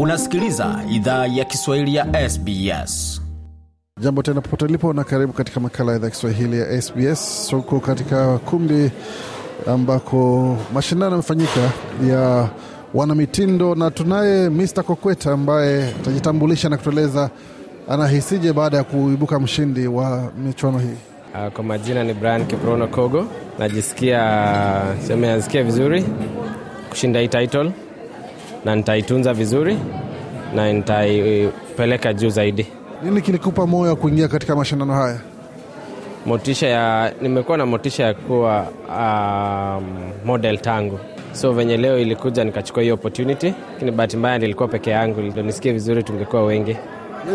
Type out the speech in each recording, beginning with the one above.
unasikiliza idhaa ya kiswahili ya sbs Jambo tena popote ulipo, na karibu katika makala ya idhaa Kiswahili ya SBS. Tuko katika kumbi ambako mashindano yamefanyika ya wanamitindo, na tunaye Mr Kokweta ambaye atajitambulisha na kutueleza anahisije baada ya kuibuka mshindi wa michuano hii. Uh, Kwa majina ni Brian Kiprono Kogo. Najisikia sema najisikia vizuri kushinda hii title na nitaitunza vizuri na nitaipeleka juu zaidi. Nini kilikupa moyo wa kuingia katika mashindano haya? Motisha ya nimekuwa na motisha ya kuwa um, model tangu, so venye leo ilikuja nikachukua hiyo opportunity, lakini bahati mbaya nilikuwa peke yangu, ndio nisikie vizuri, tungekuwa wengi.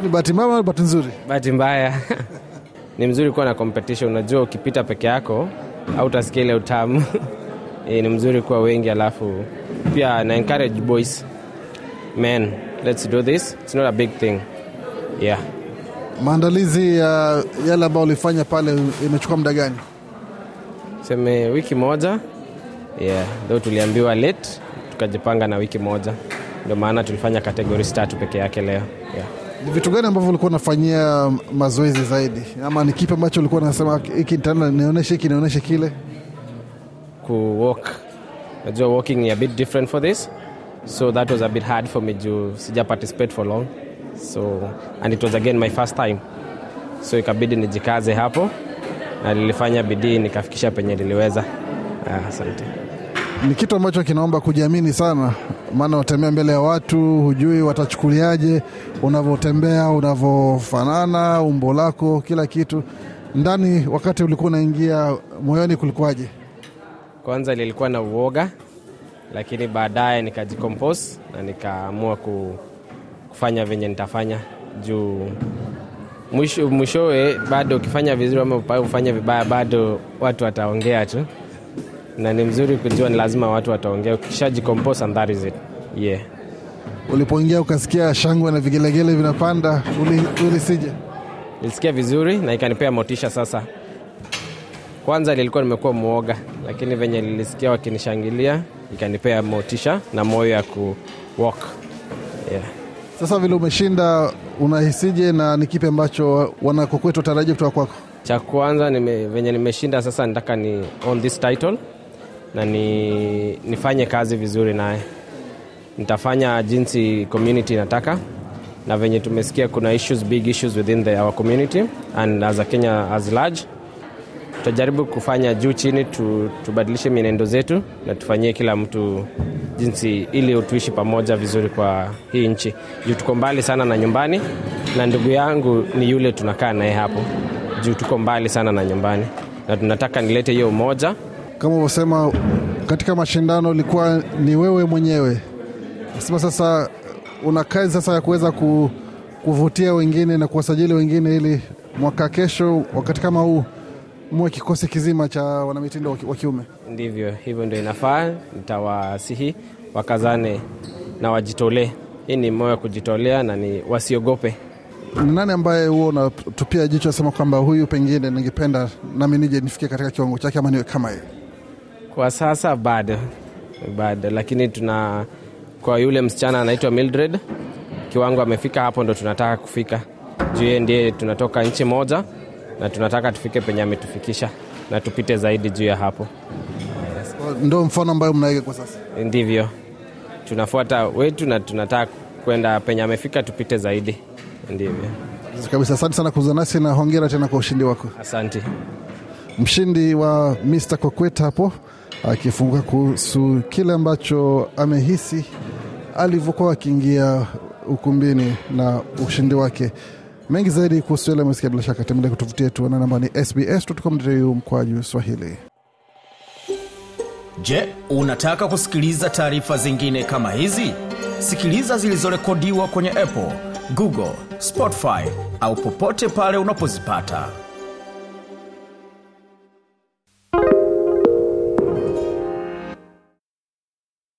Ni bahati mbaya au bahati nzuri? Bahati mbaya ni mzuri kuwa na competition. Unajua, ukipita peke yako au utasikia ile utamu Eh, ni mzuri kuwa wengi, alafu pia na encourage boys men, let's do this, it's not a big thing yeah. Maandalizi ya yale ambayo ulifanya pale imechukua muda gani? Seme wiki moja yeah, tho tuliambiwa late, tukajipanga na wiki moja, ndio maana tulifanya kategori tatu peke yake leo yeah. Ni vitu gani ambavyo ulikuwa unafanyia mazoezi zaidi, ama ni kipi ambacho ulikuwa unasema hiki nionyeshe hiki nionyeshe kile? kuwalk najua walking ni a bit different for this. So that was a bit hard for me juu sija participate for long. So and it was again my first time. So ikabidi nijikaze hapo na nilifanya bidii nikafikisha penye niliweza. Ah, Ni kitu ambacho kinaomba kujiamini sana, maana unatembea mbele ya watu, hujui watachukuliaje unavyotembea, unavyofanana, umbo lako, kila kitu. Ndani wakati ulikuwa unaingia moyoni, kulikuwaje? Kwanza lilikuwa na uoga lakini baadaye nikajikompose na nikaamua kufanya venye nitafanya. Juu mwisho- mwishowe bado ukifanya vizuri ama ufanye vibaya bado watu wataongea tu. Na ni mzuri kujua ni lazima watu wataongea. Ukishajicompose and that is it. Yeah. Ulipoingia ukasikia shangwe na vigelegele vinapanda, uli- ulisije? nilisikia vizuri na ikanipea motisha sasa. Kwanza nilikuwa nimekuwa mwoga lakini venye nilisikia wakinishangilia ikanipea motisha na moyo ya ku walk yeah. Sasa vile umeshinda, unahisije na ni kipi ambacho wanakokwetu watarajia kutoka kwako? cha kwanza nime, venye nimeshinda sasa nataka ni on this title na ni, nifanye kazi vizuri naye nitafanya jinsi community inataka na venye tumesikia kuna issues big issues within the, our community and as a kenya as large tutajaribu kufanya juu chini tu, tubadilishe mienendo zetu na tufanyie kila mtu jinsi ili tuishi pamoja vizuri kwa hii nchi. Juu tuko mbali sana na nyumbani na ndugu yangu ni yule tunakaa naye hapo. Juu tuko mbali sana na nyumbani na tunataka nilete hiyo umoja. Kama ulivyosema katika mashindano ilikuwa ni wewe mwenyewe, sema, sasa una kazi sasa ya kuweza ku, kuvutia wengine na kuwasajili wengine, ili mwaka kesho wakati kama huu muwe kikosi kizima cha wanamitindo wa kiume. ndivyo hivyo ndio inafaa. Nitawasihi wakazane na wajitolee. Hii ni moyo wa kujitolea na ni wasiogope. Ni nani ambaye huo unatupia jicho asema kwamba huyu pengine ningependa nami nije nifikie katika kiwango chake ama niwe kama yeye? Kwa sasa bado bado, lakini tuna kwa yule msichana anaitwa Mildred, kiwango amefika hapo, ndo tunataka kufika. Juu yeye ndiye tunatoka nchi moja na tunataka tufike penye ametufikisha na tupite zaidi juu ya hapo. Ndo mfano ambayo mnaiga kwa sasa. Ndivyo tunafuata wetu na tunataka kwenda penye amefika, tupite zaidi. Ndivyo, Kabisa, asante sana kuzungumza nasi na hongera tena kwa ushindi wako. asante. mshindi wa Mr Kokweta hapo akifunguka kuhusu kile ambacho amehisi alivyokuwa akiingia ukumbini na ushindi wake. Mengi zaidi kuhusu yale amesikia, bila shaka tembelea tovuti yetu na namba ni sbs.com.au mkwaju Swahili. Je, unataka kusikiliza taarifa zingine kama hizi? Sikiliza zilizorekodiwa kwenye Apple, Google, Spotify au popote pale unapozipata.